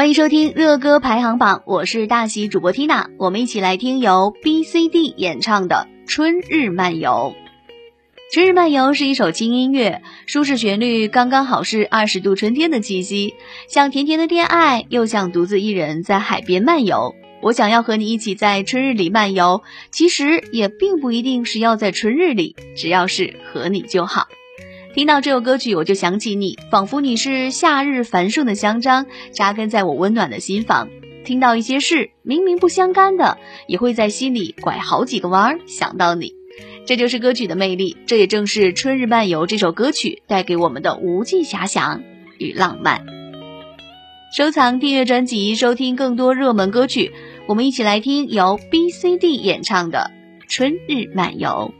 欢迎收听热歌排行榜，我是大喜主播 Tina，我们一起来听由 B C D 演唱的《春日漫游》。《春日漫游》是一首轻音乐，舒适旋律刚刚好，是二十度春天的气息，像甜甜的恋爱，又像独自一人在海边漫游。我想要和你一起在春日里漫游，其实也并不一定是要在春日里，只要是和你就好。听到这首歌曲，我就想起你，仿佛你是夏日繁盛的香樟，扎根在我温暖的心房。听到一些事，明明不相干的，也会在心里拐好几个弯儿，想到你。这就是歌曲的魅力，这也正是《春日漫游》这首歌曲带给我们的无尽遐想与浪漫。收藏、订阅专辑，收听更多热门歌曲。我们一起来听由 B C D 演唱的《春日漫游》。